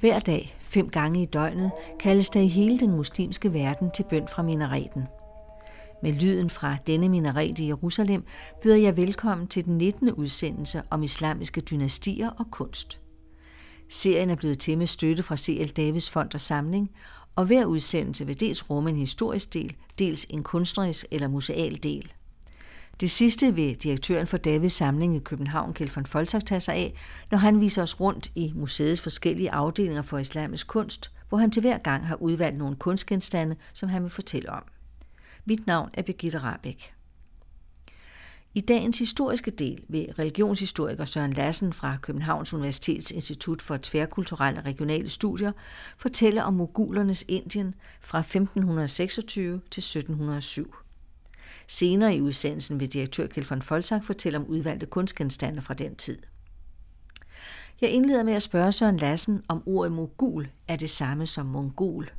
Hver dag, fem gange i døgnet, kaldes der i hele den muslimske verden til bøn fra minareten. Med lyden fra denne minaret i Jerusalem byder jeg velkommen til den 19. udsendelse om islamiske dynastier og kunst. Serien er blevet til med støtte fra C.L. Davids Fond og Samling, og hver udsendelse vil dels rumme en historisk del, dels en kunstnerisk eller museal del. Det sidste vil direktøren for Davids Samling i København, Kjeld von Foltak, tage sig af, når han viser os rundt i museets forskellige afdelinger for islamisk kunst, hvor han til hver gang har udvalgt nogle kunstgenstande, som han vil fortælle om. Mit navn er Birgitte Rabeck. I dagens historiske del vil religionshistoriker Søren Lassen fra Københavns Universitets Institut for Tværkulturelle og Regionale Studier fortælle om mogulernes Indien fra 1526 til 1707. Senere i udsendelsen vil direktør Kjeld von Folsak fortælle om udvalgte kunstgenstande fra den tid. Jeg indleder med at spørge Søren Lassen, om ordet mogul er det samme som mongol.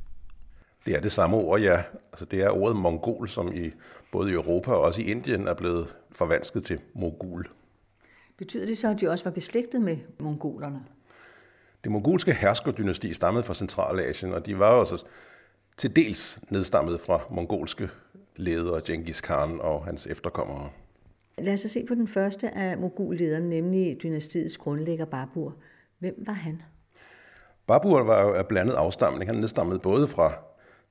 Det er det samme ord, ja. Altså, det er ordet mongol, som i både i Europa og også i Indien er blevet forvansket til mogul. Betyder det så, at de også var beslægtet med mongolerne? Det mongolske herskerdynasti stammede fra Centralasien, og de var jo altså til dels nedstammet fra mongolske ledere, Genghis Khan og hans efterkommere. Lad os se på den første af mogullederne, nemlig dynastiets grundlægger Babur. Hvem var han? Babur var jo af blandet afstamning. Han nedstammede både fra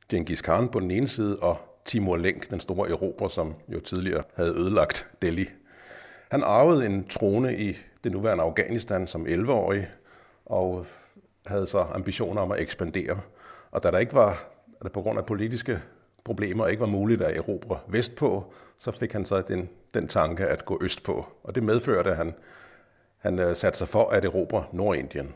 Genghis Khan på den ene side, og Timur Lenk, den store erobrer, som jo tidligere havde ødelagt Delhi. Han arvede en trone i det nuværende Afghanistan som 11-årig, og havde så ambitioner om at ekspandere. Og da der ikke var, da på grund af politiske problemer ikke var muligt at erobre vestpå, så fik han så den, den tanke at gå østpå. Og det medførte, at han, han øh, satte sig for at erobre Nordindien.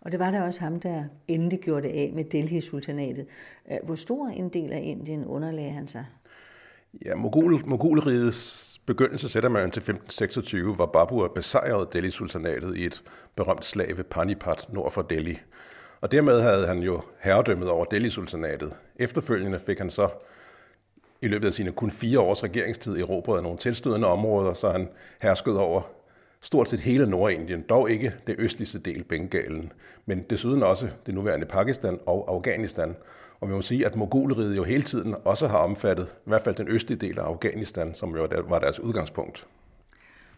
Og det var der også ham, der endelig gjorde det af med Delhi-sultanatet. Øh, hvor stor en del af Indien underlagde han sig? Ja, Mogul, Mogulrigets begyndelse sætter man til 1526, hvor Babur besejrede Delhi-sultanatet i et berømt slag ved Panipat nord for Delhi. Og dermed havde han jo herredømmet over Delhi-sultanatet. Efterfølgende fik han så i løbet af sine kun fire års regeringstid erobret nogle tilstødende områder, så han herskede over stort set hele Nordindien, dog ikke det østligste del Bengalen, men desuden også det nuværende Pakistan og Afghanistan. Og vi må sige, at Mogulriget jo hele tiden også har omfattet i hvert fald den østlige del af Afghanistan, som jo var deres udgangspunkt.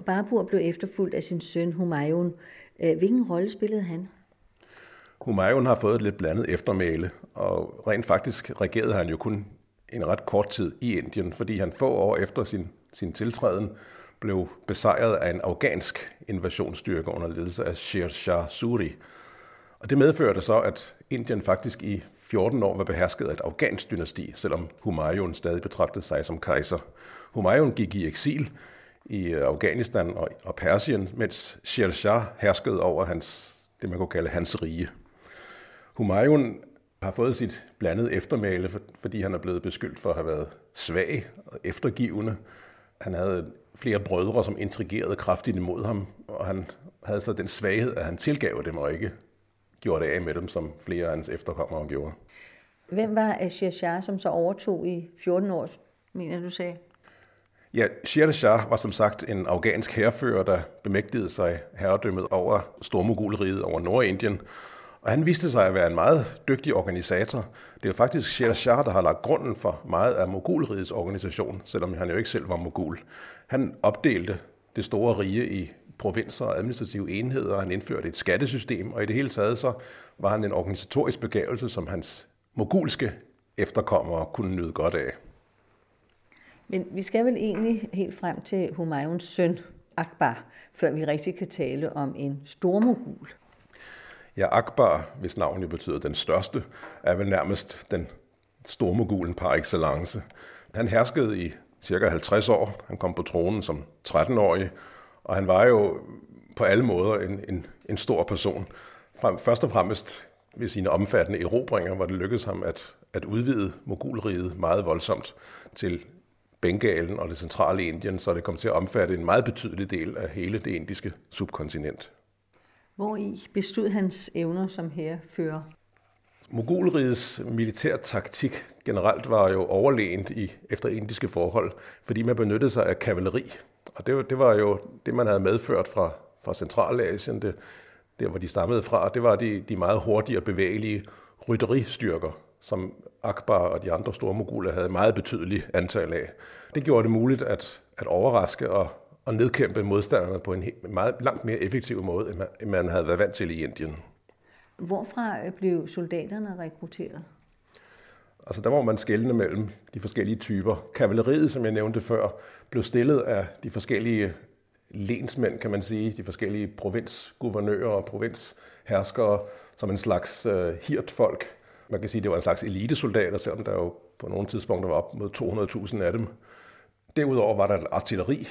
Babur blev efterfulgt af sin søn Humayun. Øh, hvilken rolle spillede han? Humayun har fået et lidt blandet eftermæle, og rent faktisk regerede han jo kun en ret kort tid i Indien, fordi han få år efter sin, sin tiltræden blev besejret af en afghansk invasionsstyrke under ledelse af Sher Shah Suri. Og det medførte så, at Indien faktisk i 14 år var behersket af et afghansk dynasti, selvom Humayun stadig betragtede sig som kejser. Humayun gik i eksil i øh, Afghanistan og Persien, mens Sher Shah herskede over hans, det man kunne kalde hans rige. Humayun har fået sit blandede eftermæle, fordi han er blevet beskyldt for at have været svag og eftergivende. Han havde flere brødre, som intrigerede kraftigt imod ham, og han havde så den svaghed, at han tilgav dem og ikke gjorde det af med dem, som flere af hans efterkommere gjorde. Hvem var Sher Shah, som så overtog i 14 år, mener du sagde? Ja, Sher Shah var som sagt en afghansk herrefører, der bemægtigede sig herredømmet over Stormogulriget over Nordindien, og han viste sig at være en meget dygtig organisator. Det er jo faktisk Sher Shah, der har lagt grunden for meget af Mogulrigets organisation, selvom han jo ikke selv var mogul. Han opdelte det store rige i provinser og administrative enheder, han indførte et skattesystem, og i det hele taget så var han en organisatorisk begævelse, som hans mogulske efterkommere kunne nyde godt af. Men vi skal vel egentlig helt frem til Humayuns søn, Akbar, før vi rigtig kan tale om en stormogul. Ja, Akbar, hvis navnet betyder den største, er vel nærmest den stormogulen par excellence. Han herskede i cirka 50 år. Han kom på tronen som 13-årig, og han var jo på alle måder en, en, en stor person. Frem, Først og fremmest ved sine omfattende erobringer, hvor det lykkedes ham at, at udvide mogulriget meget voldsomt til Bengalen og det centrale Indien, så det kom til at omfatte en meget betydelig del af hele det indiske subkontinent. Hvor i bestod hans evner som herrefører? Mogulrigets militær taktik generelt var jo overlegent i, efter indiske forhold, fordi man benyttede sig af kavaleri. Og det, det var jo det, man havde medført fra, fra Centralasien, det, der hvor de stammede fra, det var de, de meget hurtige og bevægelige rytteristyrker, som Akbar og de andre store moguler havde meget betydeligt antal af. Det gjorde det muligt at, at overraske og, og nedkæmpe modstanderne på en meget langt mere effektiv måde, end man, end man havde været vant til i Indien. Hvorfra blev soldaterne rekrutteret? Altså der må man skelne mellem de forskellige typer. Kavaleriet, som jeg nævnte før, blev stillet af de forskellige lensmænd, kan man sige, de forskellige provinsguvernører og provinsherskere, som en slags uh, hirtfolk. Man kan sige, det var en slags elitesoldater, selvom der jo på nogle tidspunkter var op mod 200.000 af dem. Derudover var der et artilleri,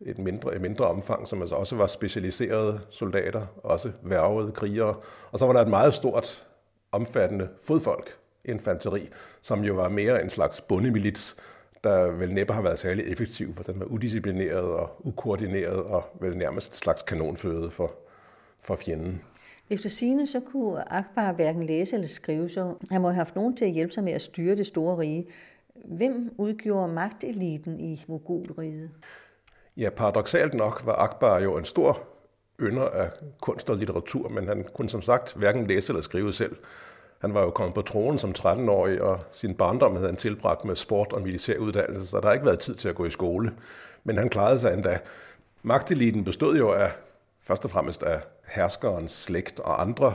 et mindre, et mindre omfang, som altså også var specialiserede soldater, også værvede krigere. Og så var der et meget stort, omfattende fodfolk, infanteri, som jo var mere en slags bundemilits, der vel næppe har været særlig effektiv, for den var udisciplineret og ukoordineret og vel nærmest et slags kanonføde for, for fjenden. Efter sine så kunne Akbar hverken læse eller skrive, så han må have haft nogen til at hjælpe sig med at styre det store rige. Hvem udgjorde magteliten i Mogulriget? Ja, paradoxalt nok var Akbar jo en stor ynder af kunst og litteratur, men han kunne som sagt hverken læse eller skrive selv. Han var jo kommet på tronen som 13-årig, og sin barndom havde han tilbragt med sport og militær uddannelse, så der har ikke været tid til at gå i skole. Men han klarede sig endda. Magteliten bestod jo af først og fremmest af herskerens slægt og andre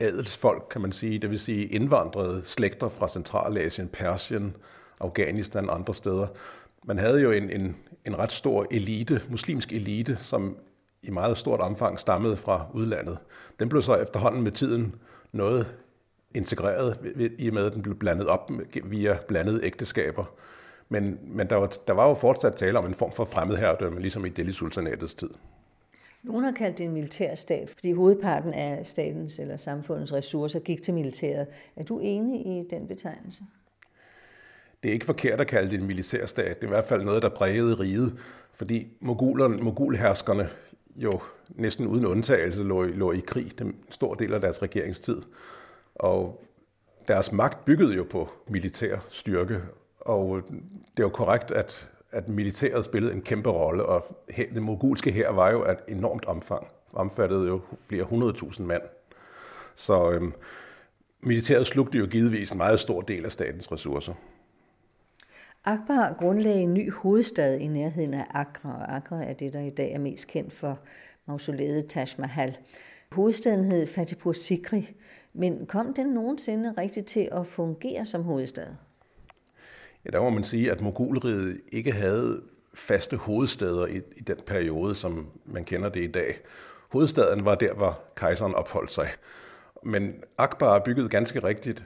adelsfolk, kan man sige, det vil sige indvandrede slægter fra Centralasien, Persien, Afghanistan og andre steder. Man havde jo en, en, en ret stor elite, muslimsk elite, som i meget stort omfang stammede fra udlandet. Den blev så efterhånden med tiden noget integreret, i og med at den blev blandet op via blandede ægteskaber. Men, men der, var, der var jo fortsat tale om en form for fremmedherredømme, ligesom i Delhi-sultanatets tid. Nogle har kaldt det en militær stat, fordi hovedparten af statens eller samfundets ressourcer gik til militæret. Er du enig i den betegnelse? Det er ikke forkert at kalde det en militærstat. Det er i hvert fald noget, der prægede riget, fordi mogulerne, mogulherskerne jo næsten uden undtagelse lå, lå i krig den stor del af deres regeringstid. Og deres magt byggede jo på militær styrke, og det er jo korrekt, at, at militæret spillede en kæmpe rolle, og den mogulske her var jo et enormt omfang, omfattede jo flere hundredtusind mand. Så øhm, militæret slugte jo givetvis en meget stor del af statens ressourcer. Akbar grundlagde en ny hovedstad i nærheden af Agra, og Agra er det, der i dag er mest kendt for mausoleet Taj Mahal. Hovedstaden hed Fatipur Sikri, men kom den nogensinde rigtigt til at fungere som hovedstad? Ja, der må man sige, at Mogulriget ikke havde faste hovedsteder i, i den periode, som man kender det i dag. Hovedstaden var der, hvor kejseren opholdt sig. Men Akbar byggede ganske rigtigt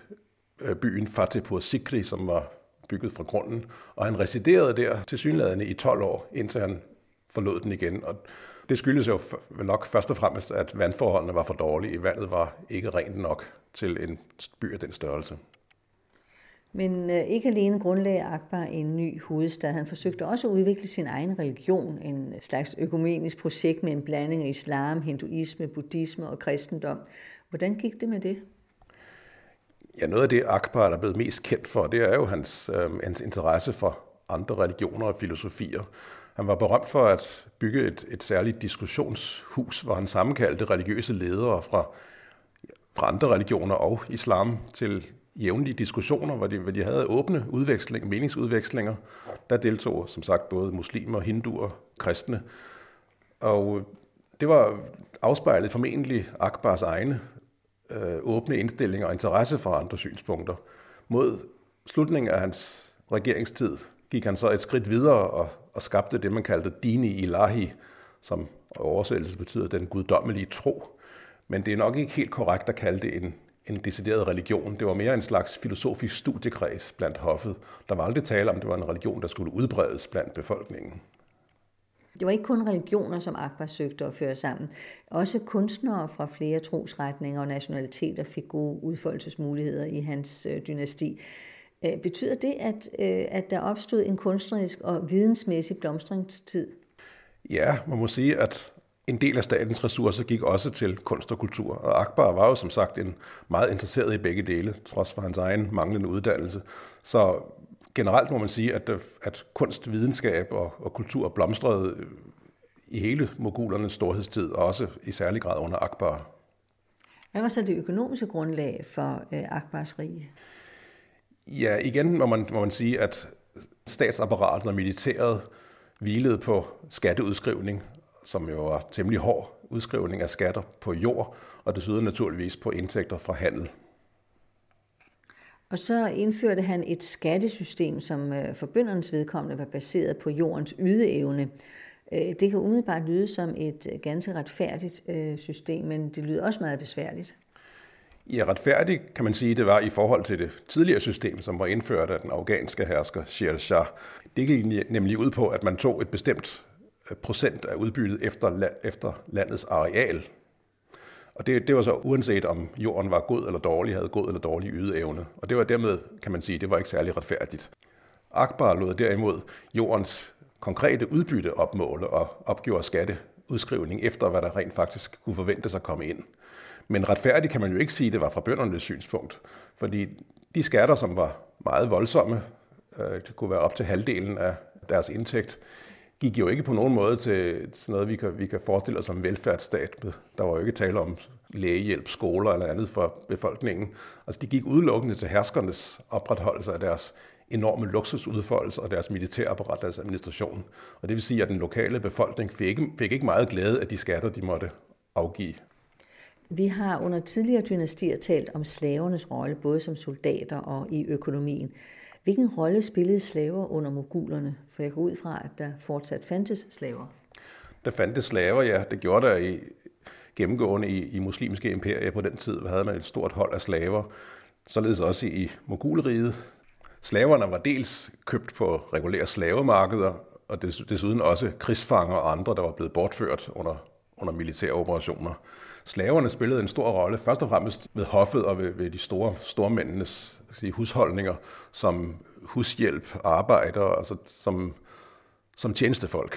øh, byen Fatehpur Sikri, som var bygget fra grunden, og han residerede der til synlædende i 12 år, indtil han forlod den igen. Og det skyldes jo nok først og fremmest, at vandforholdene var for dårlige. Vandet var ikke rent nok til en by af den størrelse. Men øh, ikke alene grundlagde Akbar en ny hovedstad. Han forsøgte også at udvikle sin egen religion, en slags økumenisk projekt med en blanding af islam, hinduisme, buddhisme og kristendom. Hvordan gik det med det? Ja, noget af det Akbar er blevet mest kendt for, det er jo hans, øh, hans interesse for andre religioner og filosofier. Han var berømt for at bygge et, et særligt diskussionshus, hvor han sammenkaldte religiøse ledere fra, fra andre religioner og islam til jævnlige diskussioner, hvor de, hvor de havde åbne udveksling, meningsudvekslinger. Der deltog som sagt både muslimer, hinduer, kristne. Og det var afspejlet formentlig Akbars egne øh, åbne indstilling og interesse for andre synspunkter. Mod slutningen af hans regeringstid gik han så et skridt videre og, og skabte det, man kaldte dini ilahi, som oversættelse betyder den guddommelige tro. Men det er nok ikke helt korrekt at kalde det en, en decideret religion. Det var mere en slags filosofisk studiekreds blandt hoffet. Der var aldrig tale om, at det var en religion, der skulle udbredes blandt befolkningen. Det var ikke kun religioner, som Akbar søgte at føre sammen. Også kunstnere fra flere trosretninger og nationaliteter fik gode udfoldelsesmuligheder i hans øh, dynasti. Øh, betyder det, at, øh, at der opstod en kunstnerisk og vidensmæssig blomstringstid? Ja, man må sige, at en del af statens ressourcer gik også til kunst og kultur, og Akbar var jo som sagt en meget interesseret i begge dele, trods for hans egen manglende uddannelse. Så generelt må man sige, at, at kunst, videnskab og, og kultur blomstrede i hele mogulernes storhedstid, og også i særlig grad under Akbar. Hvad var så det økonomiske grundlag for øh, Akbars rige? Ja, igen må man, må man sige, at statsapparatet og militæret hvilede på skatteudskrivning, som jo var temmelig hård udskrivning af skatter på jord, og desuden naturligvis på indtægter fra handel. Og så indførte han et skattesystem, som øh, for bøndernes vedkommende var baseret på jordens ydeevne. Øh, det kan umiddelbart lyde som et øh, ganske retfærdigt system, men det lyder også meget besværligt. Ja, retfærdigt kan man sige, det var i forhold til det tidligere system, som var indført af den afghanske hersker Sher Shah. Det gik nemlig ud på, at man tog et bestemt procent af udbyttet efter, efter landets areal. Og det, det var så uanset om jorden var god eller dårlig, havde god eller dårlig ydeevne. Og det var dermed, kan man sige, det var ikke særlig retfærdigt. Akbar lod derimod jordens konkrete udbytte opmåle og opgjorde skatteudskrivning efter, hvad der rent faktisk kunne forventes at komme ind. Men retfærdigt kan man jo ikke sige, at det var fra bøndernes synspunkt. Fordi de skatter, som var meget voldsomme, øh, det kunne være op til halvdelen af deres indtægt, gik jo ikke på nogen måde til sådan noget, vi kan, vi kan forestille os som velfærdsstat. Der var jo ikke tale om lægehjælp, skoler eller andet for befolkningen. Altså de gik udelukkende til herskernes opretholdelse af deres enorme luksusudfoldelse og deres militærapparat, deres administration. Og det vil sige, at den lokale befolkning fik, fik ikke meget glæde af de skatter, de måtte afgive. Vi har under tidligere dynastier talt om slavernes rolle, både som soldater og i økonomien. Hvilken rolle spillede slaver under mogulerne? For jeg går ud fra, at der fortsat fandtes slaver. Der fandtes slaver, ja. Det gjorde der i, gennemgående i, i muslimske imperier på den tid. havde man et stort hold af slaver. Således også i mogulriget. Slaverne var dels købt på regulære slavemarkeder, og desuden også krigsfanger og andre, der var blevet bortført under, under militære operationer. Slaverne spillede en stor rolle, først og fremmest ved hoffet og ved, ved de store stormændenes sige, husholdninger, som hushjælp, arbejder, altså som, som tjenestefolk.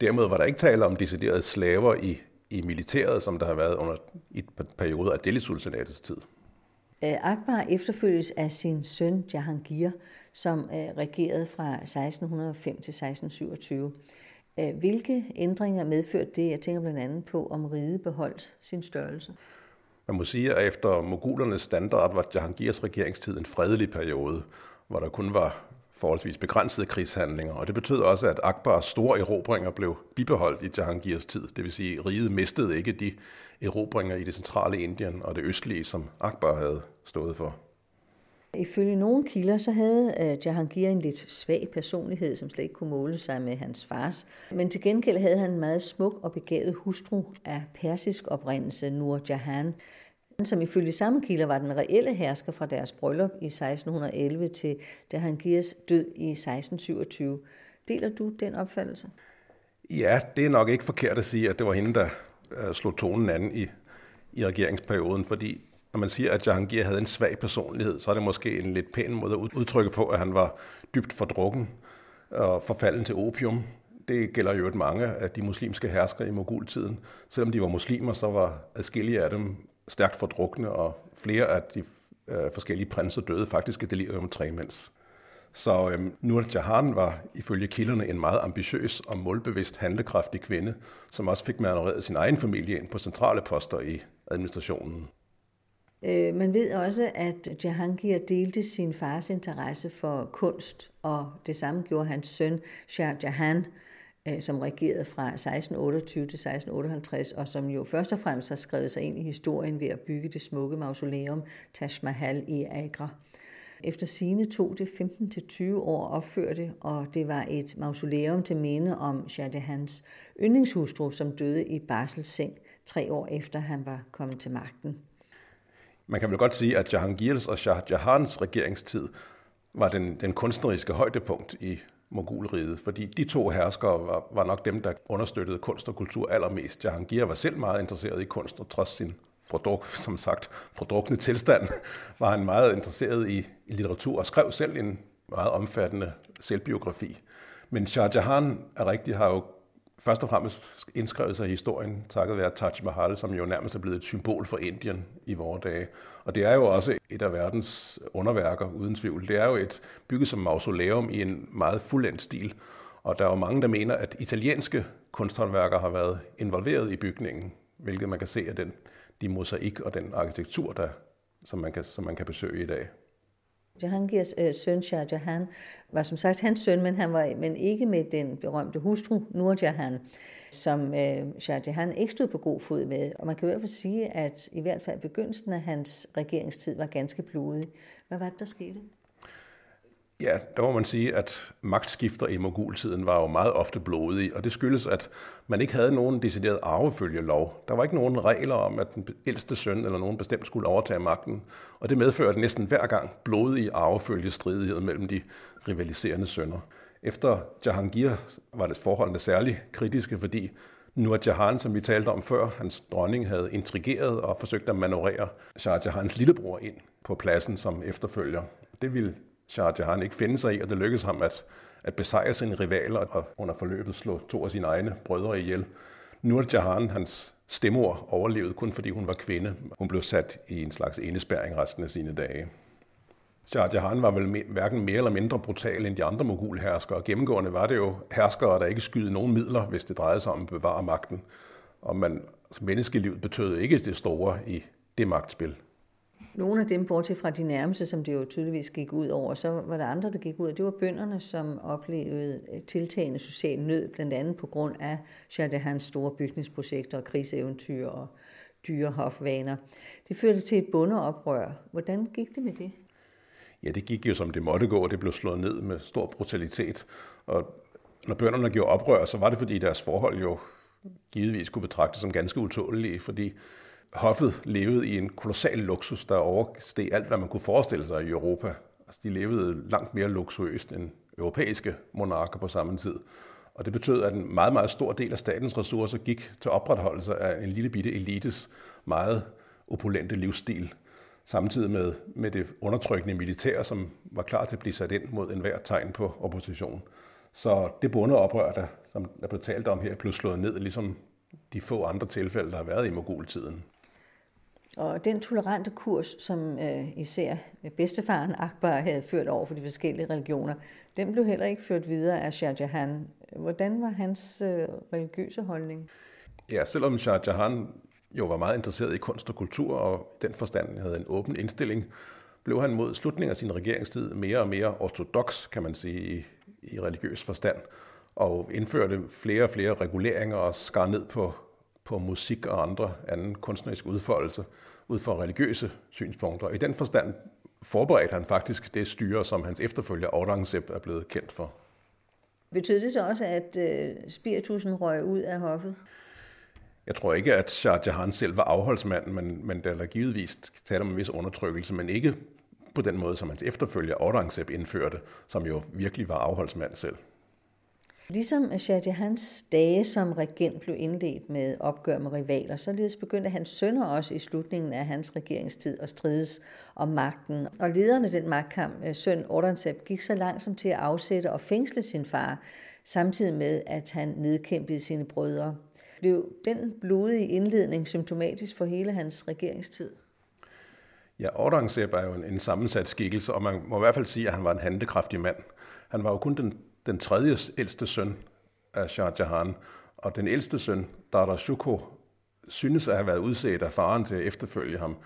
Dermed var der ikke tale om deciderede slaver i, i militæret, som der har været under et periode af Delhi-sultanatets tid. Øh, Akbar efterfølges af sin søn Jahangir, som øh, regerede fra 1605 til 1627. Hvilke ændringer medførte det? Jeg tænker blandt andet på, om riget beholdt sin størrelse. Man må sige, at efter mogulernes standard var Jahangirs regeringstid en fredelig periode, hvor der kun var forholdsvis begrænsede krigshandlinger, og det betød også, at Akbars store erobringer blev bibeholdt i Jahangirs tid. Det vil sige, at riget mistede ikke de erobringer i det centrale Indien og det østlige, som Akbar havde stået for. Ifølge nogle kilder, så havde øh, Jahangir en lidt svag personlighed, som slet ikke kunne måle sig med hans fars. Men til gengæld havde han en meget smuk og begavet hustru af persisk oprindelse, Nur Jahan, som ifølge samme kilder var den reelle hersker fra deres bryllup i 1611 til Jahangirs død i 1627. Deler du den opfattelse? Ja, det er nok ikke forkert at sige, at det var hende, der øh, slog tonen an i, i regeringsperioden, fordi når man siger, at Jahangir havde en svag personlighed, så er det måske en lidt pæn måde at udtrykke på, at han var dybt fordrukken og forfalden til opium. Det gælder jo et mange af de muslimske herskere i mogultiden. Selvom de var muslimer, så var adskillige af dem stærkt fordrukne, og flere af de øh, forskellige prinser døde faktisk af delirium tremens. Så øhm, Nur Jahan var ifølge kilderne en meget ambitiøs og målbevidst handlekraftig kvinde, som også fik manøvreret sin egen familie ind på centrale poster i administrationen. Øh, man ved også, at Jahangir delte sin fars interesse for kunst, og det samme gjorde hans søn Shah Jahan, øh, som regerede fra 1628 til 1658, og som jo først og fremmest har skrevet sig ind i historien ved at bygge det smukke mausoleum Taj Mahal i Agra. Efter sine tog det 15-20 år at opføre det, og det var et mausoleum til minde om Shah Jahans yndlingshustru, som døde i barselsseng tre år efter han var kommet til magten. Man kan vel godt sige, at Jahangirs og Shah Jahans regeringstid var den, den kunstneriske højdepunkt i Mogulriget, fordi de to herskere var, var nok dem, der understøttede kunst og kultur allermest. Jahangir var selv meget interesseret i kunst, og trods sin fordruk, som sagt, fordrukne tilstand, var han meget interesseret i, i litteratur og skrev selv en meget omfattende selvbiografi. Men Shah Jahan er rigtig, har jo først og fremmest indskrevet sig i historien, takket være Taj Mahal, som jo nærmest er blevet et symbol for Indien i vore dage. Og det er jo også et af verdens underværker, uden tvivl. Det er jo et bygget som mausoleum i en meget fuldendt stil. Og der er jo mange, der mener, at italienske kunsthåndværkere har været involveret i bygningen, hvilket man kan se af den, de mosaik og den arkitektur, der, som, man kan, som man kan besøge i dag. Jahangirs øh, søn Shah Jahan var som sagt hans søn, men han var men ikke med den berømte hustru Nur Jahan, som øh, Shah Jahan ikke stod på god fod med. Og man kan i hvert fald sige, at i hvert fald begyndelsen af hans regeringstid var ganske blodig. Hvad var det, der skete? Ja, der må man sige, at magtskifter i mogultiden var jo meget ofte blodige, og det skyldes, at man ikke havde nogen decideret arvefølgelov. Der var ikke nogen regler om, at den ældste søn eller nogen bestemt skulle overtage magten, og det medførte næsten hver gang blodige arvefølgestridigheder mellem de rivaliserende sønner. Efter Jahangir var det forholdene særligt kritiske, fordi Nur Jahan, som vi talte om før, hans dronning havde intrigeret og forsøgt at manøvrere Shah Jahans lillebror ind på pladsen som efterfølger. Det ville Shah Jahan ikke finde sig i, og det lykkedes ham at, at besejre sine rivaler og under forløbet slå to af sine egne brødre ihjel. Nur Jahan, hans stemor, overlevede kun fordi hun var kvinde. Hun blev sat i en slags indespærring resten af sine dage. Shah Jahan var vel hverken mere eller mindre brutal end de andre mogulherskere. Gennemgående var det jo herskere, der ikke skyede nogen midler, hvis det drejede sig om at bevare magten. Og man, menneskelivet betød ikke det store i det magtspil. Nogle af dem, bortset fra de nærmeste, som det jo tydeligvis gik ud over, så var der andre, der gik ud, og det var bønderne, som oplevede tiltagende social nød, blandt andet på grund af Shadahans store bygningsprojekter og krigseventyr og dyre hofvaner. Det førte til et bondeoprør. Hvordan gik det med det? Ja, det gik jo som det måtte gå, og det blev slået ned med stor brutalitet. Og når bønderne gjorde oprør, så var det fordi deres forhold jo givetvis kunne betragtes som ganske utålige, fordi hoffet levede i en kolossal luksus, der oversteg alt, hvad man kunne forestille sig i Europa. Altså, de levede langt mere luksuriøst end europæiske monarker på samme tid. Og det betød, at en meget, meget stor del af statens ressourcer gik til opretholdelse af en lille bitte elites meget opulente livsstil, samtidig med, med det undertrykkende militær, som var klar til at blive sat ind mod enhver tegn på opposition. Så det bundeoprør, der, som der blev talt om her, blev slået ned, ligesom de få andre tilfælde, der har været i mogultiden. Og den tolerante kurs, som øh, især bedstefaren Akbar havde ført over for de forskellige religioner, den blev heller ikke ført videre af Shah Jahan. Hvordan var hans øh, religiøse holdning? Ja, selvom Shah Jahan jo var meget interesseret i kunst og kultur, og i den forstand havde en åben indstilling, blev han mod slutningen af sin regeringstid mere og mere ortodox, kan man sige, i, i religiøs forstand, og indførte flere og flere reguleringer og skar ned på på musik og andre anden kunstnerisk udfoldelse ud fra religiøse synspunkter. Og i den forstand forberedte han faktisk det styre, som hans efterfølger Aurangzeb er blevet kendt for. Betød det så også, at øh, spiritusen røg ud af hoffet? Jeg tror ikke, at Shah Jahan selv var afholdsmand, men, men der er givetvis tale om en vis undertrykkelse, men ikke på den måde, som hans efterfølger Aurangzeb indførte, som jo virkelig var afholdsmand selv. Ligesom Shah Jahans dage som regent blev indledt med opgør med rivaler, således begyndte hans sønner også i slutningen af hans regeringstid at strides om magten. Og lederen af den magtkamp, øh, søn Aurangzeb, gik så langsomt til at afsætte og fængsle sin far, samtidig med at han nedkæmpede sine brødre. Blev den blodige indledning symptomatisk for hele hans regeringstid? Ja, Aurangzeb er jo en, en sammensat skikkelse, og man må i hvert fald sige, at han var en handekraftig mand. Han var jo kun den den tredje ældste søn af Shah Jahan, og den ældste søn, Darashuko, synes at have været udset af faren til at efterfølge ham.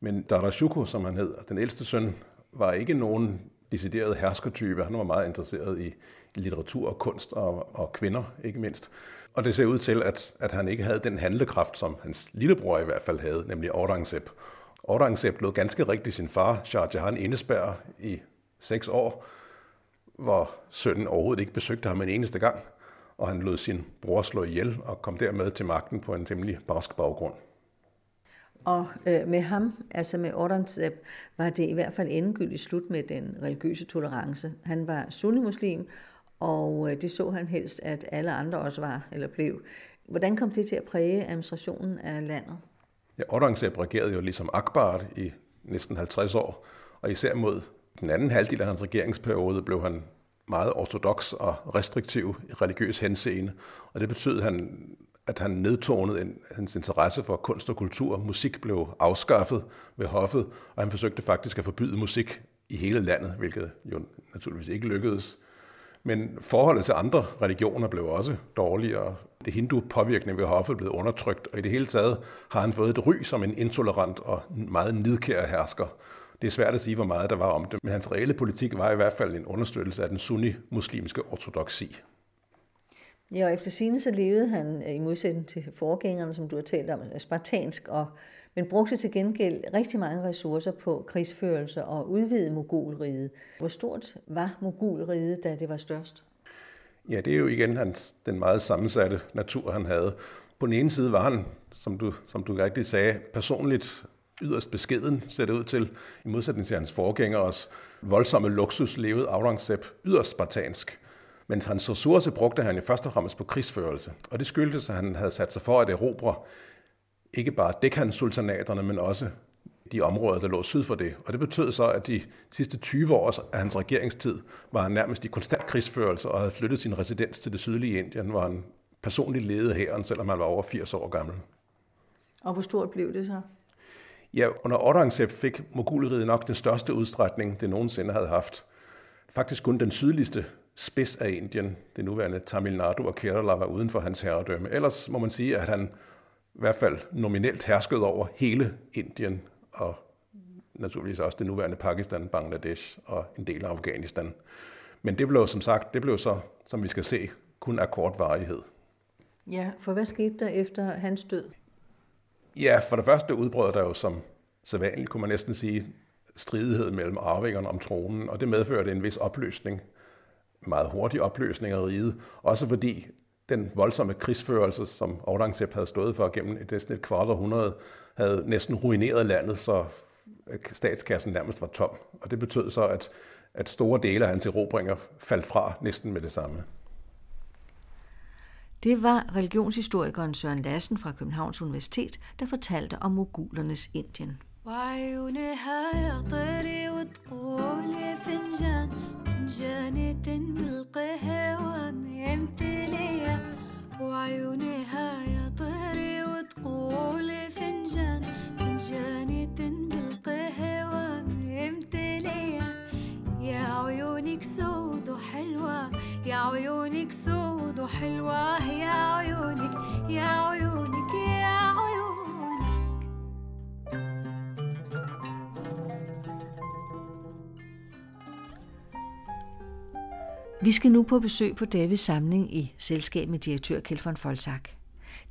Men Darashuko, som han hed, den ældste søn, var ikke nogen decideret herskertype. Han var meget interesseret i litteratur og kunst og, og kvinder, ikke mindst. Og det ser ud til, at, at han ikke havde den handlekraft, som hans lillebror i hvert fald havde, nemlig Aurangzeb. Aurangzeb lod ganske rigtigt sin far, Shah Jahan, indespærre i seks år, hvor sønnen overhovedet ikke besøgte ham en eneste gang, og han lod sin bror slå ihjel og kom dermed til magten på en temmelig barsk baggrund. Og øh, med ham, altså med Aurangzeb, var det i hvert fald endegyldigt slut med den religiøse tolerance. Han var sunni-muslim, og øh, det så han helst, at alle andre også var eller blev. Hvordan kom det til at præge administrationen af landet? Ja, Aurangzeb regerede jo ligesom Akbar i næsten 50 år, og især mod den anden halvdel af hans regeringsperiode blev han meget ortodox og restriktiv i religiøs henseende, og det betød, han, at han nedtonede en, hans interesse for kunst og kultur. Musik blev afskaffet ved hoffet, og han forsøgte faktisk at forbyde musik i hele landet, hvilket jo naturligvis ikke lykkedes. Men forholdet til andre religioner blev også dårligere. Det hindu-påvirkning ved hoffet blev undertrykt, og i det hele taget har han fået et ry som en intolerant og meget nidkær hersker. Det er svært at sige, hvor meget der var om det, men hans reelle politik var i hvert fald en understøttelse af den sunni-muslimske ortodoksi. Ja, og efter sine så levede han i modsætning til forgængerne, som du har talt om, spartansk, og, men brugte til gengæld rigtig mange ressourcer på krigsførelse og udvide mogulriget. Hvor stort var mogulriget, da det var størst? Ja, det er jo igen hans, den meget sammensatte natur, han havde. På den ene side var han, som du, som du rigtig sagde, personligt yderst beskeden, ser det ud til, i modsætning til hans forgængeres voldsomme luksus levede Aurangzeb yderst spartansk. Mens hans ressourcer brugte han i første fremmest på krigsførelse, og det skyldtes, at han havde sat sig for at erobre ikke bare Dekhan-sultanaterne, men også de områder, der lå syd for det. Og det betød så, at de sidste 20 år af hans regeringstid var han nærmest i konstant krigsførelse og havde flyttet sin residens til det sydlige Indien, hvor han personligt ledede hæren, selvom han var over 80 år gammel. Og hvor stort blev det så? Ja, under Aurangzeb fik Mogulriget nok den største udstrækning, det nogensinde havde haft. Faktisk kun den sydligste spids af Indien, det nuværende Tamil Nadu og Kerala, var uden for hans herredømme. Ellers må man sige, at han i hvert fald nominelt herskede over hele Indien, og naturligvis også det nuværende Pakistan, Bangladesh og en del af Afghanistan. Men det blev som sagt, det blev så, som vi skal se, kun af kort varighed. Ja, for hvad skete der efter hans død? Ja, for det første udbrød der jo som sædvanligt, kunne man næsten sige, stridighed mellem arvingerne om tronen, og det medførte en vis opløsning, meget hurtig opløsning af riget, også fordi den voldsomme krigsførelse, som Aurangzeb havde stået for gennem et, næsten et kvart århundrede, havde næsten ruineret landet, så øh, statskassen nærmest var tom. Og det betød så, at, at store dele af hans erobringer faldt fra næsten med det samme. Det var religionshistorikeren Søren Lassen fra Københavns Universitet, der fortalte om mogulernes Indien. وعيونها يا طيري وتقولي فنجان فنجانة بالقهوة ميمتلية وعيونها يا طيري وتقولي فنجان فنجانة بالقهوة ميمتلية يا عيونك سود وحلوة يا عيونك سود وحلوة يا عيونك يا عيونك يا عيونك Vi skal nu på besøg på Davids samling i selskab med direktør Kjeld von Folsak.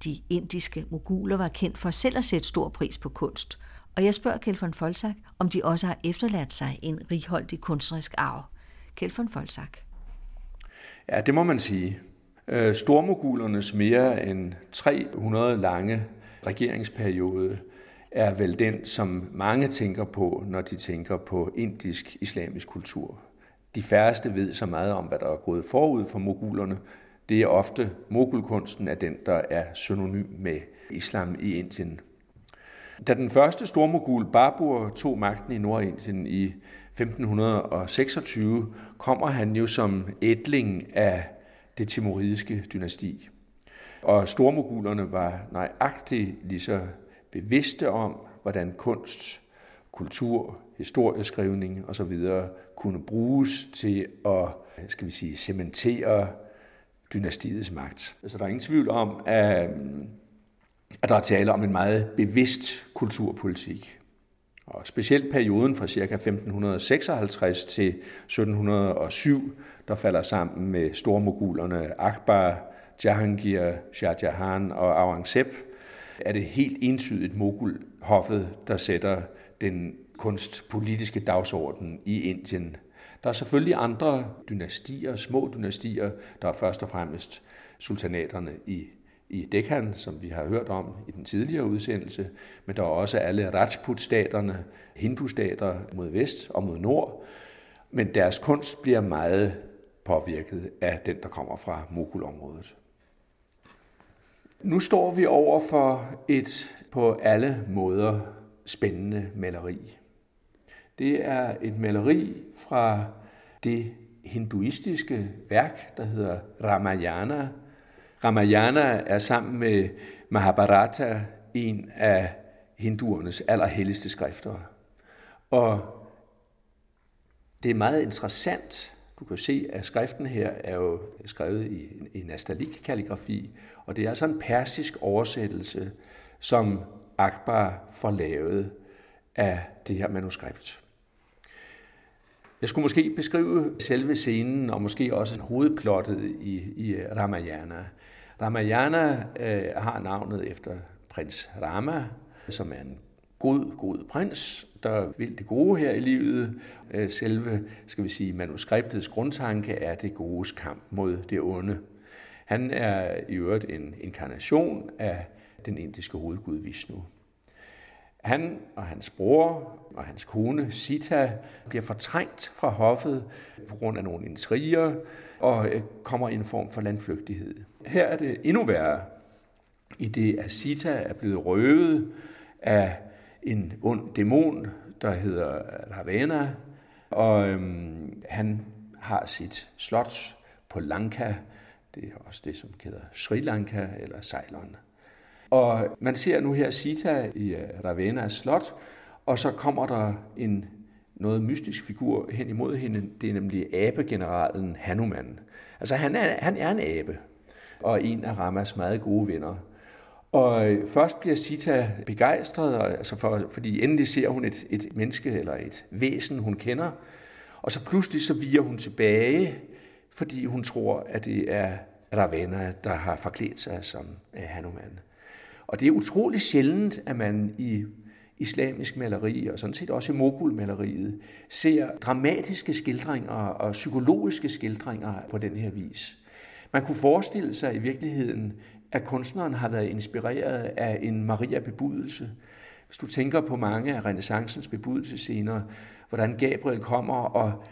De indiske moguler var kendt for selv at sætte stor pris på kunst, og jeg spørger Kjeld von Folsak, om de også har efterladt sig en righoldig kunstnerisk arv. Kjeld von Folsak. Ja, det må man sige. Øh, stormogulernes mere end 300 lange regeringsperiode er vel den, som mange tænker på, når de tænker på indisk islamisk kultur. De færreste ved så meget om, hvad der er gået forud for mogulerne. Det er ofte mogulkunsten er den, der er synonym med islam i Indien. Da den første stormogul Babur tog magten i Nordindien i 1526, kommer han jo som ætling af det timoridiske dynasti. Og stormogulerne var nøjagtigt lige så bevidste om, hvordan kunst, kultur, historieskrivning osv. kunne bruges til at, skal vi sige, cementere dynastiets magt. Så der er ingen tvivl om, at, at der er tale om en meget bevidst kulturpolitik. Og specielt perioden fra ca. 1556 til 1707, der falder sammen med stormogulerne Akbar, Jahangir, Shah Jahan og Aurangzeb, er det helt entydigt mogulhoffet, der sætter den kunstpolitiske dagsorden i Indien. Der er selvfølgelig andre dynastier, små dynastier, der er først og fremmest sultanaterne i, i Dekhan, som vi har hørt om i den tidligere udsendelse, men der er også alle Rajput-staterne, hindustater mod vest og mod nord, men deres kunst bliver meget påvirket af den, der kommer fra Mogulområdet. Nu står vi over for et på alle måder spændende maleri. Det er et maleri fra det hinduistiske værk, der hedder Ramayana. Ramayana er sammen med Mahabharata en af hinduernes allerhelligste skrifter. Og det er meget interessant. Du kan se, at skriften her er jo skrevet i, i nastalik-kalligrafi, og det er altså en persisk oversættelse, som Akbar får lavet af det her manuskript. Jeg skulle måske beskrive selve scenen og måske også hovedplottet i, i Ramayana. Ramayana øh, har navnet efter prins Rama, som er en god, god prins, der vil det gode her i livet. Øh, selve, skal vi sige, manuskriptets grundtanke er det godes kamp mod det onde. Han er i øvrigt en inkarnation af den indiske hovedgud Vishnu. Han og hans bror og hans kone Sita bliver fortrængt fra hoffet på grund af nogle intriger og øh, kommer i en form for landflygtighed. Her er det endnu værre, i det at Sita er blevet røvet af en ond dæmon, der hedder Ravana, og øhm, han har sit slot på Lanka, det er også det, som hedder Sri Lanka eller Ceylon. Og man ser nu her Sita i øh, Ravenas slot, og så kommer der en noget mystisk figur hen imod hende. Det er nemlig abegeneralen Hanuman. Altså han er, han er en abe, og en af Ramas meget gode venner. Og øh, først bliver Sita begejstret, altså for, fordi endelig ser hun et, et menneske eller et væsen, hun kender. Og så pludselig så viger hun tilbage, fordi hun tror, at det er Ravenna, der har forklædt sig som øh, Hanuman. Og det er utrolig sjældent, at man i islamisk maleri, og sådan set også i mogulmaleriet, ser dramatiske skildringer og psykologiske skildringer på den her vis. Man kunne forestille sig i virkeligheden, at kunstneren har været inspireret af en Maria-bebudelse. Hvis du tænker på mange af renaissancens bebudelsescener, hvordan Gabriel kommer og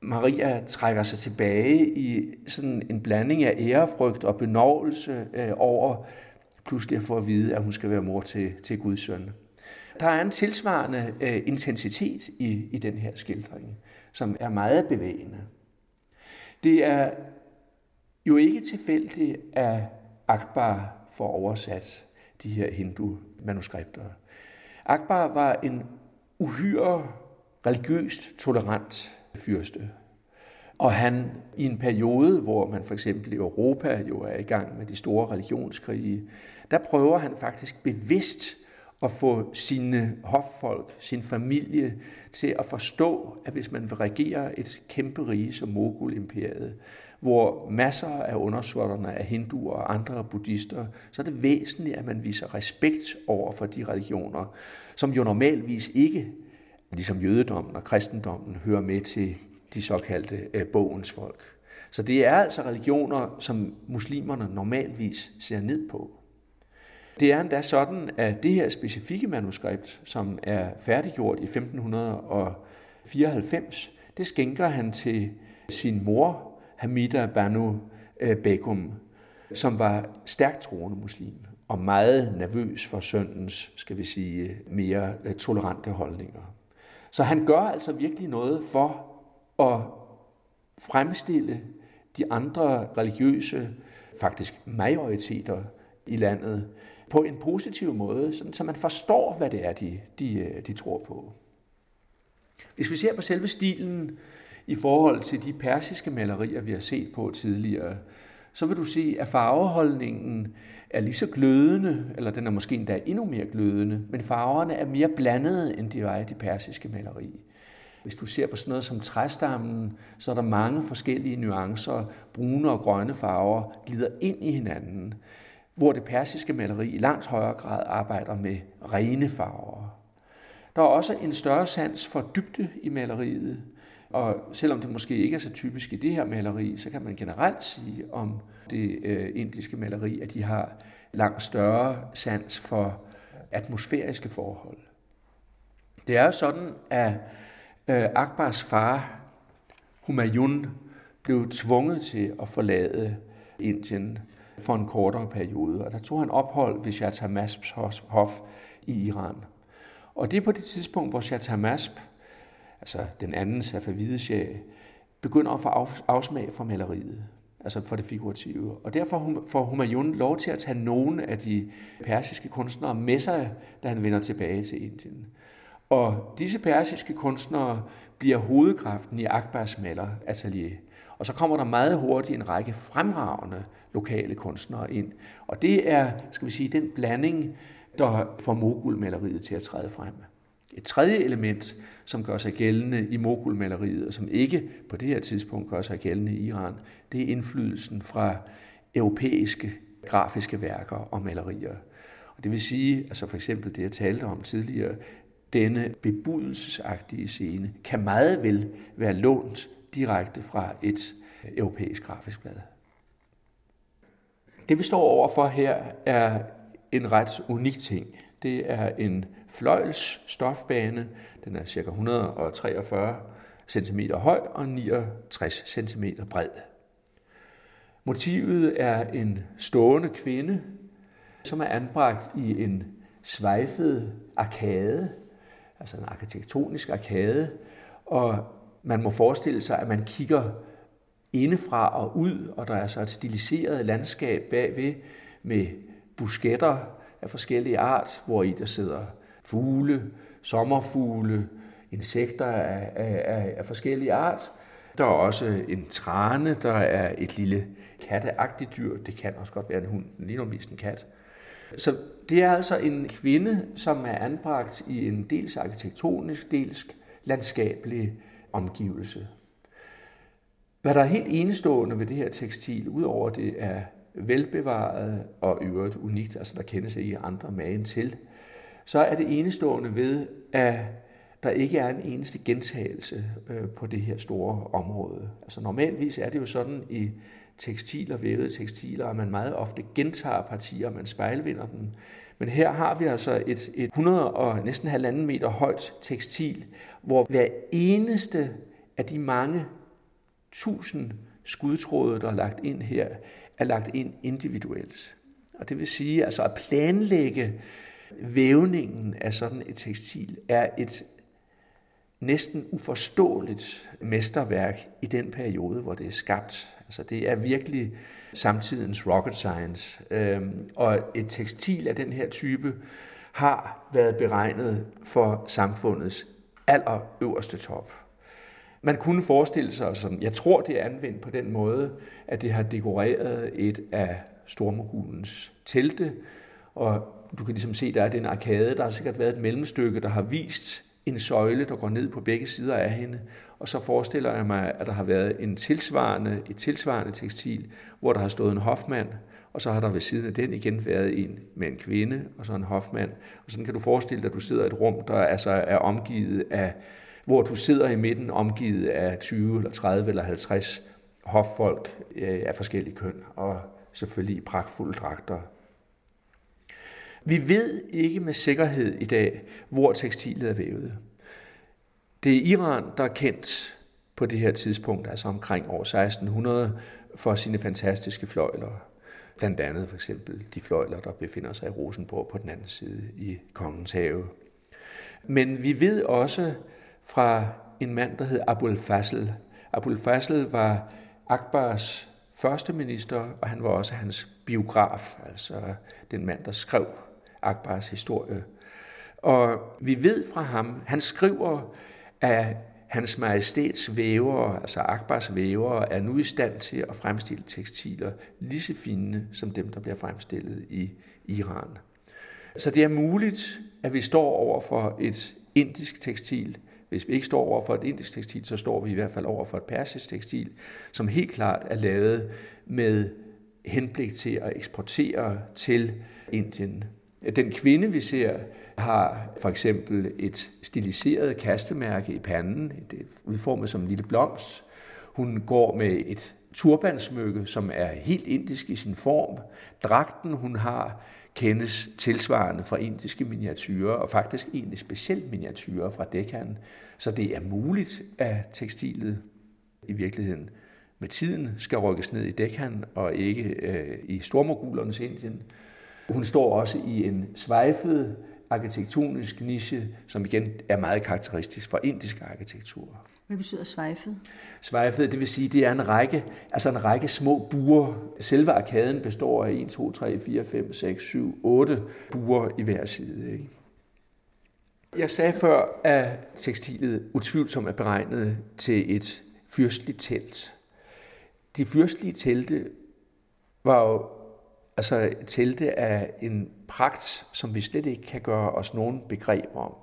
Maria trækker sig tilbage i sådan en blanding af ærefrygt og benovelse øh, over pludselig at få at vide, at hun skal være mor til, til Guds søn. Der er en tilsvarende øh, intensitet i, i den her skildring, som er meget bevægende. Det er jo ikke tilfældigt, at Akbar får oversat de her hindu-manuskripter. Akbar var en uhyre religiøst tolerant fyrste. Og han i en periode, hvor man for eksempel i Europa jo er i gang med de store religionskrige, der prøver han faktisk bevidst at få sine hoffolk, sin familie til at forstå, at hvis man vil regere et kæmpe rige som Mogul-imperiet, hvor masser af undersåtterne er hinduer og andre buddhister, så er det væsentligt, at man viser respekt over for de religioner, som jo normalvis ikke, ligesom jødedommen og kristendommen, hører med til de såkaldte øh, bogens folk. Så det er altså religioner, som muslimerne normalvis ser ned på. Det er endda sådan, at det her specifikke manuskript, som er færdiggjort i 1594, det skænker han til sin mor, Hamida Banu øh, Begum, som var stærkt troende muslim og meget nervøs for søndens, skal vi sige, mere øh, tolerante holdninger. Så han gør altså virkelig noget for at fremstille de andre religiøse, faktisk majoriteter i landet, på en positiv måde, sådan, så man forstår, hvad det er, de, de, øh, de tror på. Hvis vi ser på selve stilen i forhold til de persiske malerier, vi har set på tidligere, så vil du se, at farveholdningen er lige så glødende, eller den er måske endda endnu mere glødende, men farverne er mere blandede, end de var i de persiske malerier. Hvis du ser på sådan noget som træstammen, så er der mange forskellige nuancer, brune og grønne farver glider ind i hinanden hvor det persiske maleri i langt højere grad arbejder med rene farver. Der er også en større sans for dybde i maleriet, og selvom det måske ikke er så typisk i det her maleri, så kan man generelt sige om det øh, indiske maleri, at de har langt større sans for atmosfæriske forhold. Det er sådan, at øh, Akbars far, Humayun, blev tvunget til at forlade Indien for en kortere periode. Og der tog han ophold ved Shah hof i Iran. Og det er på det tidspunkt, hvor Shah altså den anden Safavideshah, begynder at få afsmag for maleriet, altså for det figurative. Og derfor får Humayun lov til at tage nogle af de persiske kunstnere med sig, da han vender tilbage til Indien. Og disse persiske kunstnere bliver hovedkraften i Akbars maler atelier. Og så kommer der meget hurtigt en række fremragende lokale kunstnere ind. Og det er, skal vi sige, den blanding, der får mogulmaleriet til at træde frem. Et tredje element, som gør sig gældende i mogulmaleriet, og som ikke på det her tidspunkt gør sig gældende i Iran, det er indflydelsen fra europæiske grafiske værker og malerier. Og det vil sige, altså for eksempel det, jeg talte om tidligere, denne bebudelsesagtige scene kan meget vel være lånt direkte fra et øh, europæisk grafisk blad. Det vi står overfor her er en ret unik ting. Det er en fløjls stofbane. Den er ca. 143 cm høj og 69 cm bred. Motivet er en stående kvinde, som er anbragt i en svejfet arkade, altså en arkitektonisk arkade, og man må forestille sig, at man kigger indefra og ud, og der er så et stiliseret landskab bagved med busketter af forskellige art, hvor i der sidder fugle, sommerfugle, insekter af, af, af forskellige art. Der er også en trane, der er et lille katteagtigt dyr. Det kan også godt være en hund, lige nu mest en kat. Så det er altså en kvinde, som er anbragt i en dels arkitektonisk, dels landskabelig omgivelse. Hvad der er helt enestående ved det her tekstil, udover det er velbevaret og øvrigt unikt, altså der kendes ikke andre magen til, så er det enestående ved, at der ikke er en eneste gentagelse øh, på det her store område. Altså normalvis er det jo sådan i tekstiler, vævede tekstiler, at man meget ofte gentager partier, man spejlvinder dem. Men her har vi altså et, et 100 og næsten halvanden meter højt tekstil, hvor hver eneste af de mange tusind skudtråde, der er lagt ind her, er lagt ind individuelt. Og det vil sige, altså at planlægge vævningen af sådan et tekstil er et næsten uforståeligt mesterværk i den periode, hvor det er skabt. Altså det er virkelig samtidens rocket science. Øhm, og et tekstil af den her type har været beregnet for samfundets allerøverste top. Man kunne forestille sig som jeg tror det er anvendt på den måde, at det har dekoreret et af stormogulens telte, og du kan ligesom se, der er den arkade, der har sikkert været et mellemstykke, der har vist en søjle, der går ned på begge sider af hende, og så forestiller jeg mig, at der har været en tilsvarende, et tilsvarende tekstil, hvor der har stået en hofmand, og så har der ved siden af den igen været en med en kvinde, og så en hofmand. Og sådan kan du forestille dig, at du sidder i et rum, der altså er omgivet af, hvor du sidder i midten, omgivet af 20 eller 30 eller 50 hoffolk øh, af forskellige køn, og selvfølgelig i pragtfulde dragter. Vi ved ikke med sikkerhed i dag, hvor tekstilet er vævet. Det er Iran, der er kendt på det her tidspunkt, altså omkring år 1600, for sine fantastiske fløjler. Blandt andet for eksempel de fløjler, der befinder sig i Rosenborg på den anden side i Kongens Have. Men vi ved også fra en mand, der hed Abul Fassel. Abul Fassel var Akbars første minister, og han var også hans biograf, altså den mand, der skrev Akbars historie. Og vi ved fra ham, han skriver, at hans majestæts vævere, altså Akbars vævere, er nu i stand til at fremstille tekstiler lige så fine som dem, der bliver fremstillet i Iran. Så det er muligt, at vi står over for et indisk tekstil. Hvis vi ikke står over for et indisk tekstil, så står vi i hvert fald over for et persisk tekstil, som helt klart er lavet med henblik til at eksportere til Indien. Den kvinde, vi ser, har for eksempel et stiliseret kastemærke i panden, det er udformet som en lille blomst. Hun går med et turbansmykke, som er helt indisk i sin form. Dragten, hun har, kendes tilsvarende fra indiske miniatyrer, og faktisk egentlig specielt miniatyrer fra Deccan. Så det er muligt, at tekstilet i virkeligheden med tiden skal rykkes ned i Deccan og ikke øh, i stormogulernes Indien. Hun står også i en svejfet arkitektonisk niche, som igen er meget karakteristisk for indisk arkitektur. Hvad betyder svejfet? Svejfet, det vil sige, det er en række, altså en række små buer. Selve arkaden består af 1, 2, 3, 4, 5, 6, 7, 8 buer i hver side. Ikke? Jeg sagde før, at tekstilet utvivlsomt er beregnet til et fyrstligt telt. De fyrstlige telte var jo altså telte af en pragt, som vi slet ikke kan gøre os nogen begreb om.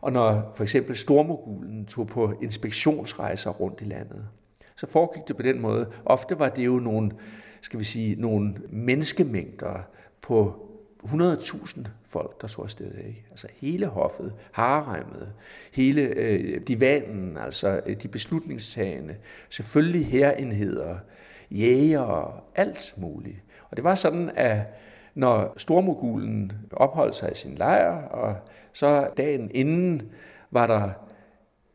Og når for eksempel stormogulen tog på inspektionsrejser rundt i landet, så foregik det på den måde. Ofte var det jo nogle, skal vi sige, nogle menneskemængder på 100.000 folk, der tog afsted. Ikke? Altså hele hoffet, haremmet, hele øh, divanen, altså de beslutningstagende, selvfølgelig herenheder, jæger, alt muligt. Og det var sådan, at når stormogulen opholdt sig i sin lejr, og så dagen inden var der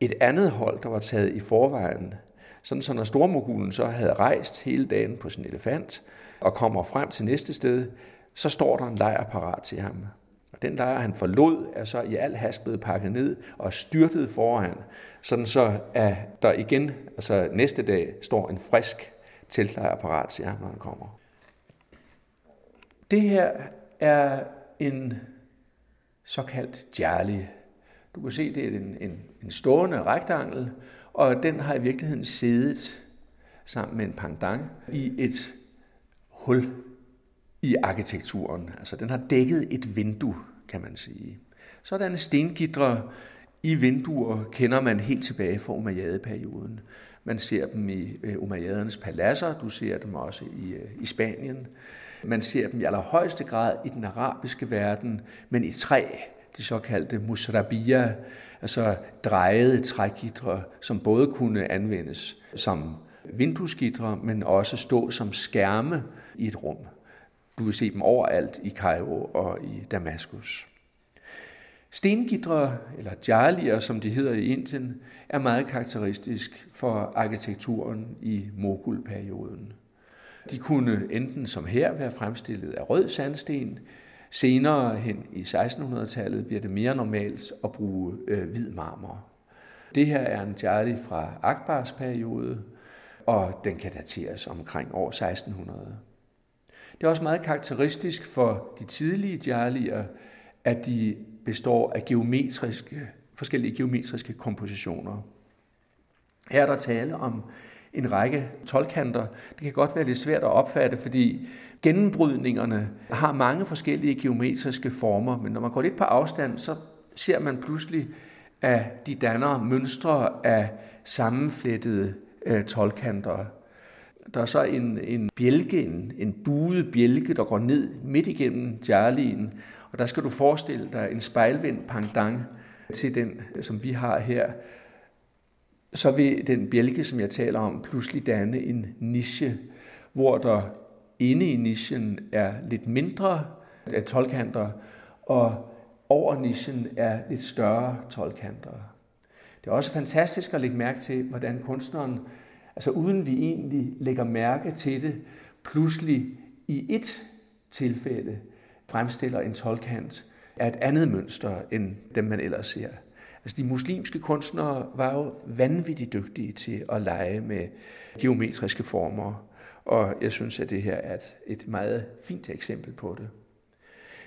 et andet hold, der var taget i forvejen. Sådan så når stormogulen så havde rejst hele dagen på sin elefant og kommer frem til næste sted, så står der en lejr parat til ham. Og den lejr, han forlod, er så i al hast blevet pakket ned og styrtet foran, sådan så at der igen, altså næste dag, står en frisk teltlejr parat til ham, når han kommer. Det her er en såkaldt jali. Du kan se, det er en, en, en stående rektangel, og den har i virkeligheden siddet sammen med en pangdang i et hul i arkitekturen. Altså den har dækket et vindue, kan man sige. Sådanne stengitre i vinduer kender man helt tilbage fra Umayyad-perioden. Man ser dem i øh, Umayyadernes paladser, du ser dem også i, øh, i Spanien. Man ser dem i allerhøjeste grad i den arabiske verden, men i træ, de såkaldte musrabia, altså drejede trægitre, som både kunne anvendes som vinduesgitre, men også stå som skærme i et rum. Du vil se dem overalt i Cairo og i Damaskus. Stengidre, eller jalier, som de hedder i Indien, er meget karakteristisk for arkitekturen i Mogulperioden. De kunne enten som her være fremstillet af rød sandsten, senere hen i 1600-tallet bliver det mere normalt at bruge øh, hvid marmor. Det her er en jali fra Akbars periode, og den kan dateres omkring år 1600. Det er også meget karakteristisk for de tidlige jalier, at de består af geometriske, forskellige geometriske kompositioner. Her er der tale om en række tolkanter. Det kan godt være lidt svært at opfatte, fordi gennembrydningerne har mange forskellige geometriske former, men når man går lidt på afstand, så ser man pludselig, at de danner mønstre af sammenflettede øh, tolkanter. Der er så en, en bjælke, en, en buet bjælke, der går ned midt igennem jarlien, og der skal du forestille dig en spejlvendt pangdang til den, som vi har her, så vil den bjælke, som jeg taler om, pludselig danne en niche, hvor der inde i nichen er lidt mindre af tolkanter, og over nichen er lidt større tolkanter. Det er også fantastisk at lægge mærke til, hvordan kunstneren, altså uden vi egentlig lægger mærke til det, pludselig i et tilfælde fremstiller en tolkant af et andet mønster, end dem man ellers ser. Altså de muslimske kunstnere var jo vanvittigt dygtige til at lege med geometriske former, og jeg synes, at det her er et, et meget fint eksempel på det.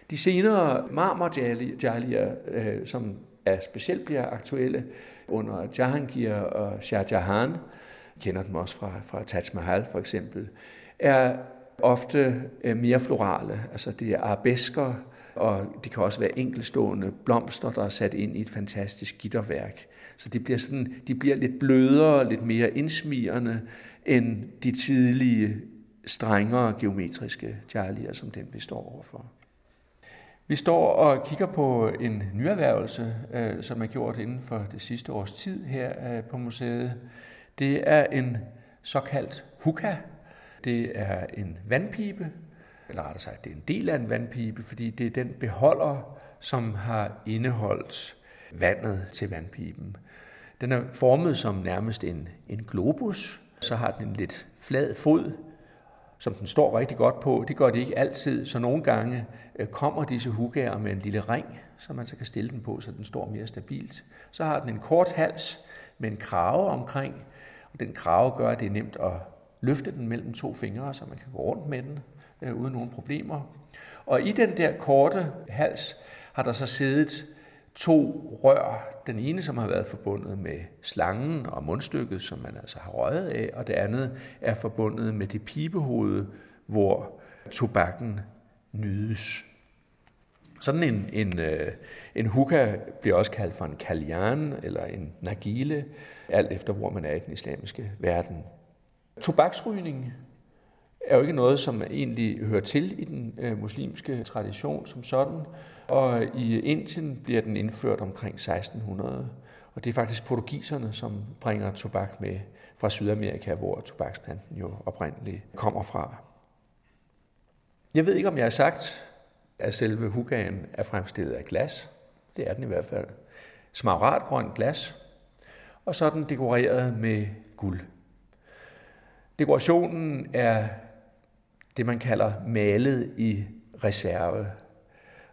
De senere marmorjalier, øh, som er specielt bliver aktuelle under Jahangir og Shah Jahan, kender dem også fra, fra Taj Mahal for eksempel, er ofte øh, mere florale. Altså det er arabesker, og det kan også være enkelstående blomster, der er sat ind i et fantastisk gitterværk. Så de bliver, sådan, de bliver lidt blødere, lidt mere indsmirrende end de tidlige, strengere geometriske jarlier, som den vi står overfor. Vi står og kigger på en nyerhvervelse, øh, som er gjort inden for det sidste års tid her øh, på museet. Det er en såkaldt hukka. Det er en vandpibe, eller rettere sagt, det er en del af en vandpibe, fordi det er den beholder, som har indeholdt vandet til vandpiben. Den er formet som nærmest en, en globus, så har den en lidt flad fod, som den står rigtig godt på. Det gør det ikke altid, så nogle gange øh, kommer disse hugger med en lille ring, som man så kan stille den på, så den står mere stabilt. Så har den en kort hals, med en krave omkring, og den krave gør, at det er nemt at løfte den mellem to fingre, så man kan gå rundt med den øh, uden nogen problemer. Og i den der korte hals har der så siddet to rør. Den ene, som har været forbundet med slangen og mundstykket, som man altså har røget af, og det andet er forbundet med det pibehoved, hvor tobakken nydes. Sådan en, en, øh, en hookah bliver også kaldt for en kaljan eller en nagile, alt efter hvor man er i den islamiske verden. Tobaksrygning er jo ikke noget, som egentlig hører til i den øh, muslimske tradition som sådan, og i Indien bliver den indført omkring 1600. Og det er faktisk portugiserne, som bringer tobak med fra Sydamerika, hvor tobaksplanten jo oprindeligt kommer fra. Jeg ved ikke, om jeg har sagt, at selve hugaen er fremstillet af glas. Det er den i hvert fald. Smaragdgrønt glas. Og så er den dekoreret med guld. Dekorationen er det, man kalder malet i reserve.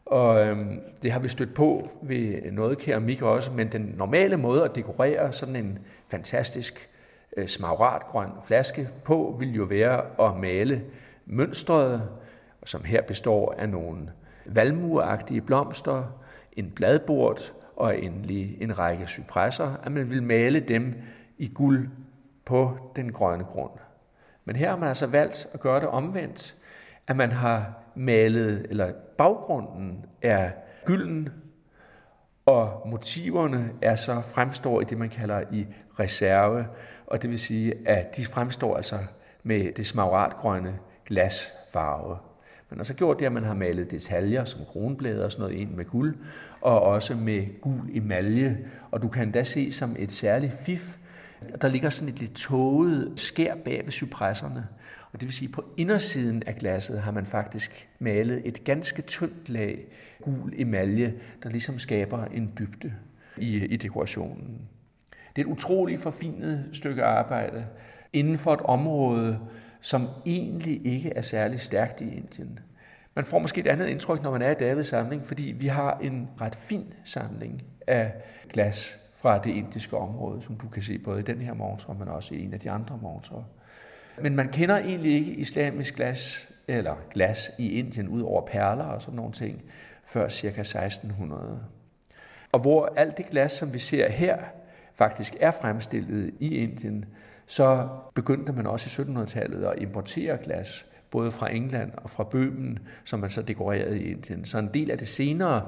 Og øhm, det har vi stødt på ved noget keramik også, men den normale måde at dekorere sådan en fantastisk øh, smaragdgrøn flaske på, vil jo være at male mønstret, som her består af nogle valmueagtige blomster, en bladbord og endelig en række cypresser, at man vil male dem i guld på den grønne grund. Men her har man altså valgt at gøre det omvendt, at man har malet, eller baggrunden er gylden, og motiverne er så fremstår i det, man kalder i reserve, og det vil sige, at de fremstår altså med det smaragdgrønne glasfarve. Man har så gjort det, at man har malet detaljer som kronblade og sådan noget ind med guld, og også med gul emalje. Og du kan da se som et særligt fif, der ligger sådan et lidt tåget skær bag ved cypresserne. Og det vil sige, at på indersiden af glasset har man faktisk malet et ganske tyndt lag gul emalje, der ligesom skaber en dybde i, i dekorationen. Det er et utroligt forfinet stykke arbejde inden for et område, som egentlig ikke er særlig stærkt i Indien. Man får måske et andet indtryk, når man er i Davids samling, fordi vi har en ret fin samling af glas fra det indiske område, som du kan se både i den her montre, men også i en af de andre montrer. Men man kender egentlig ikke islamisk glas, eller glas i Indien, ud over perler og sådan nogle ting, før ca. 1600. Og hvor alt det glas, som vi ser her, faktisk er fremstillet i Indien, så begyndte man også i 1700-tallet at importere glas, både fra England og fra Bøhmen, som man så dekorerede i Indien. Så en del af det senere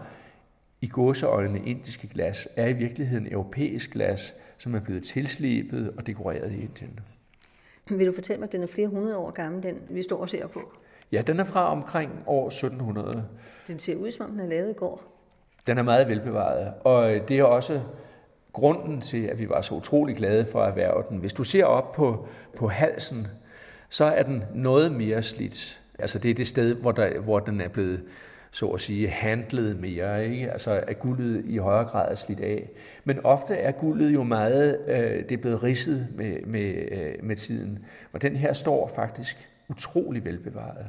i gåseøjne indiske glas er i virkeligheden europæisk glas, som er blevet tilslebet og dekoreret i Indien. Vil du fortælle mig, at den er flere hundrede år gammel, den vi står og ser på? Ja, den er fra omkring år 1700. Den ser ud, som om den er lavet i går. Den er meget velbevaret, og det er også grunden til, at vi var så utrolig glade for at erhverve den. Hvis du ser op på, på halsen, så er den noget mere slidt. Altså det er det sted, hvor, der, hvor den er blevet så at sige, handlet mere, ikke? altså at guldet i højere grad er slidt af. Men ofte er guldet jo meget, øh, det er blevet ridset med, med, øh, med tiden, og den her står faktisk utrolig velbevaret.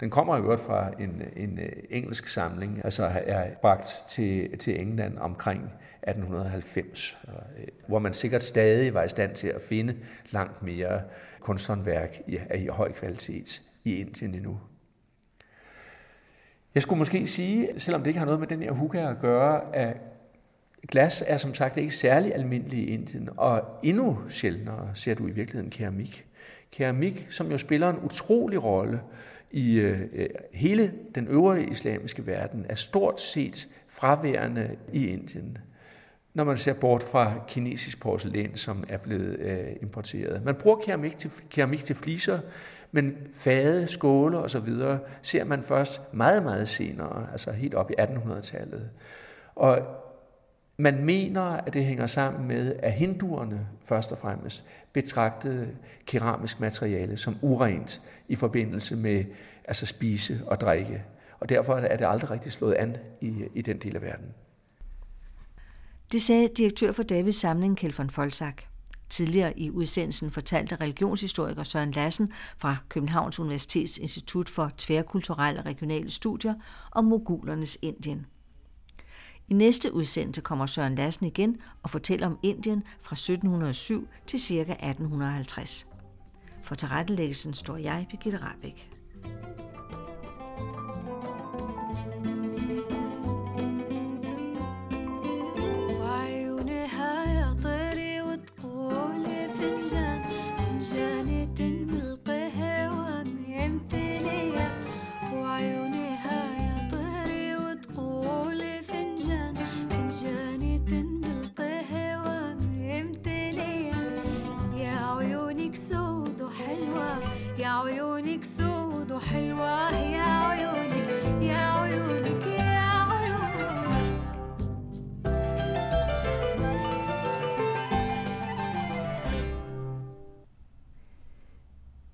Den kommer jo fra en, en øh, engelsk samling, altså er bragt til, til England omkring 1890, øh, hvor man sikkert stadig var i stand til at finde langt mere kunsthåndværk i, i høj kvalitet i Indien endnu. Jeg skulle måske sige, selvom det ikke har noget med den her hookah at gøre, at glas er som sagt ikke særlig almindelig i Indien, og endnu sjældnere ser du i virkeligheden keramik. Keramik, som jo spiller en utrolig rolle i øh, hele den øvrige islamiske verden, er stort set fraværende i Indien når man ser bort fra kinesisk porcelæn, som er blevet øh, importeret. Man bruger keramik til, keramik til fliser, men fade, skåle og så videre ser man først meget, meget senere, altså helt op i 1800-tallet. Og man mener, at det hænger sammen med, at hinduerne først og fremmest betragtede keramisk materiale som urent i forbindelse med altså spise og drikke. Og derfor er det aldrig rigtig slået an i, i den del af verden. Det sagde direktør for Davids samling, Kjeld von Folsak. Tidligere i udsendelsen fortalte religionshistoriker Søren Lassen fra Københavns Universitets Institut for Tværkulturelle og Regionale Studier om mogulernes Indien. I næste udsendelse kommer Søren Lassen igen og fortæller om Indien fra 1707 til ca. 1850. For tilrettelæggelsen står jeg, Birgitte Rabeck.